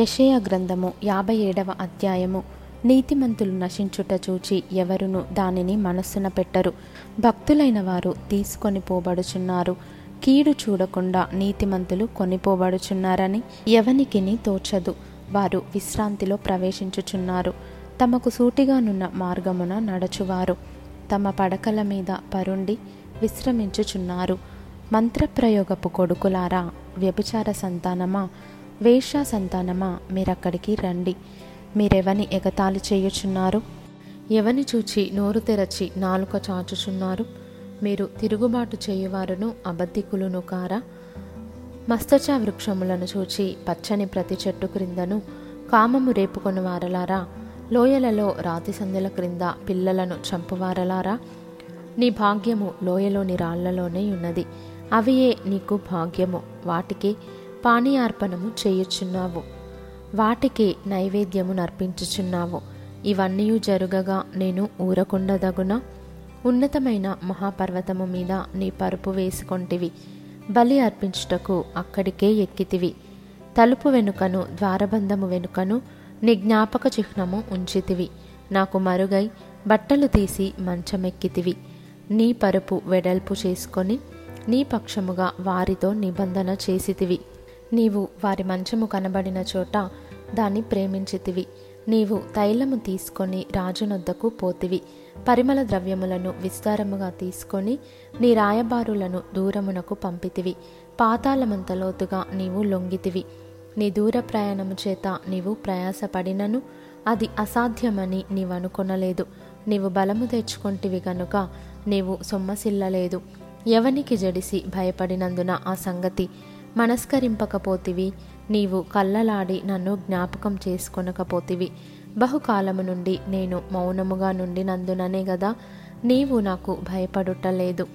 యషయ గ్రంథము యాభై ఏడవ అధ్యాయము. నీతిమంతులు నశించుట చూచి ఎవరును దానిని మనస్సున పెట్టరు. భక్తులైన వారు తీసుకొని పోబడుచున్నారు. కీడు చూడకుండా నీతిమంతులు కొనిపోబడుచున్నారని ఎవనికిని తోచదు. వారు విశ్రాంతిలో ప్రవేశించుచున్నారు. తమకు సూటిగానున్న మార్గమున నడచువారు. తమ పడకల మీద పరుండి విశ్రమించుచున్నారు. మంత్రప్రయోగపు కొడుకులారా వ్యభిచార సంతానమా? వేష సంతానమా మీరక్కడికి రండి. మీరెవని ఎగతాళి చేయుచున్నారు? ఎవని చూచి నోరు తెరచి నాలుక చాచుచున్నారు? మీరు తిరుగుబాటు చేయువారును అబద్ధికులును కారా? మస్తచ వృక్షములను చూచి పచ్చని ప్రతి చెట్టు క్రిందను కామము రేపుకొని వారలారా లోయలలో రాతి సందుల క్రింద పిల్లలను చంపువారలారా? నీ భాగ్యము లోయలోని రాళ్ళలోనే ఉన్నది. అవియే నీకు భాగ్యము. వాటికి పానీయార్పణము చేయుచున్నావు. వాటికి నైవేద్యము నర్పించుచున్నావు ఇవన్నీ జరుగగా నేను ఊరకుండదగున ఉన్నతమైన మహాపర్వతము మీద నీ పరుపు వేసుకొంటివి. బలి అర్పించుటకు అక్కడికే ఎక్కితివి. తలుపు వెనుకను ద్వారబంధము వెనుకను నీ జ్ఞాపక చిహ్నము ఉంచితివి. నాకు మరుగై బట్టలు తీసి మంచమెక్కితివి. నీ పరుపు వెడల్పు చేసుకొని నీ పక్షముగా వారితో నిబంధన చేసితివి. నీవు వారి మంచము కనబడిన చోట దాన్ని ప్రేమించితివి. నీవు తైలము తీసుకొని రాజునొద్దకు పోతివి. పరిమళ ద్రవ్యములను విస్తారముగా తీసుకొని నీ రాయబారులను దూరమునకు పంపితివి. పాతాళమంత లోతుగా నీవు లొంగితివి. నీ దూర ప్రయాణము చేత నీవు ప్రయాసపడినను అది అసాధ్యమని నీవనుకొనలేదు. నీవు బలము తెచ్చుకొంటివి గనుక నీవు సొమ్మసిల్లలేదు. ఎవనికి జడిసి భయపడినందున ఆ సంగతి? మనస్కరింపకపోతివి నీవు కళ్ళలాడి నన్ను జ్ఞాపకం చేసుకొనకపోతివి. బహుకాలము నుండి నేను మౌనముగా నుండినందుననే గదా నీవు నాకు భయపడుటలేదు.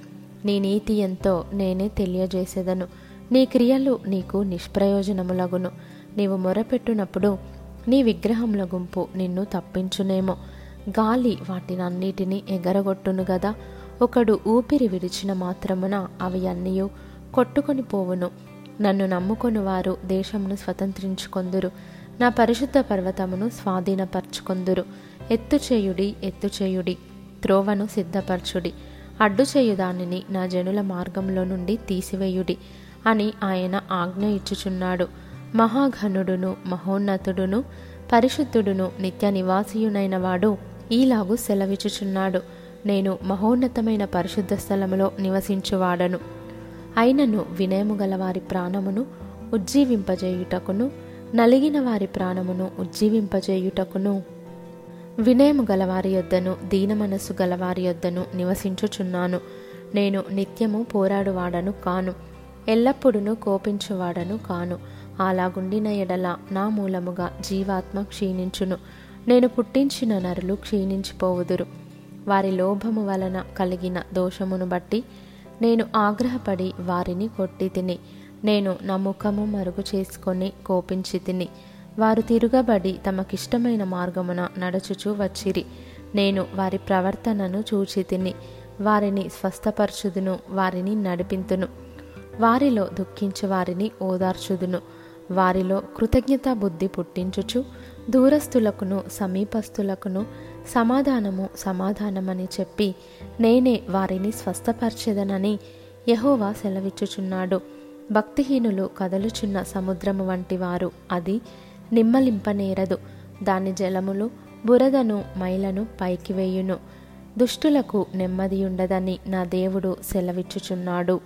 నీ నీతి ఎంతో నేనే తెలియజేసేదను. నీ క్రియలు నీకు నిష్ప్రయోజనములగును. నీవు మొరపెట్టునప్పుడు నీ విగ్రహముల గుంపు నిన్ను తప్పించునేమో. గాలి వాటినన్నిటినీ ఎగరగొట్టును గదా ఒకడు ఊపిరి విడిచిన మాత్రమున అవి అన్నీ కొట్టుకొని పోవును. నన్ను నమ్ముకొని వారు దేశమును స్వతంత్రించుకొందురు. నా పరిశుద్ధ పర్వతమును స్వాధీనపరచుకొందురు. ఎత్తుచేయుడి ఎత్తుచేయుడి త్రోవను సిద్ధపరచుడి. అడ్డు దానిని నా జనుల మార్గంలో నుండి తీసివేయుడి అని ఆయన ఆజ్ఞ ఇచ్చుచున్నాడు. మహాఘనుడును మహోన్నతుడును పరిశుద్ధుడును నిత్య నివాసియునైన వాడు ఈలాగు సెలవిచ్చుచున్నాడు. నేను మహోన్నతమైన పరిశుద్ధ స్థలములో నివసించువాడను. అయినను వినయము గల వారి ప్రాణమును ఉజ్జీవింపజేయుటకును నలిగిన వారి ప్రాణమును ఉజ్జీవింపజేయుటకును. వినయము గలవారి యొద్దను దీన మనస్సు గలవారి యొద్దను నివసించుచున్నాను. నేను నిత్యము పోరాడువాడను కాను ఎల్లప్పుడూ కోపించువాడను కాను. అలాగుండిన ఎడల నా మూలముగా జీవాత్మ క్షీణించును. నేను పుట్టించిన నరులు క్షీణించిపోవుదురు. వారి లోభము వలన కలిగిన దోషమును బట్టి నేను ఆగ్రహపడి వారిని కొట్టి తిని నేను నా ముఖము మరుగు చేసుకొని కోపించి తిని వారు తిరుగబడి తమకిష్టమైన మార్గమున నడుచుచూ వచ్చిరి. నేను వారి ప్రవర్తనను చూచి తిని వారిని స్వస్థపరచుదును వారిని నడిపింతును. వారిలో దుఃఖించు వారిని ఓదార్చుదును. వారిలో కృతజ్ఞత బుద్ధి పుట్టించుచు దూరస్థులకును సమీపస్థులకును సమాధానము సమాధానమని చెప్పి నేనే వారిని స్వస్థపరిచేదనని యహోవా సెలవిచ్చుచున్నాడు. భక్తిహీనులు కదలుచున్న సముద్రము వంటి వారు అది నిమ్మలింపనేరదు. దాని జలములు బురదను మైలను పైకి వేయును. దుష్టులకు నెమ్మది ఉండదని నా దేవుడు సెలవిచ్చుచున్నాడు.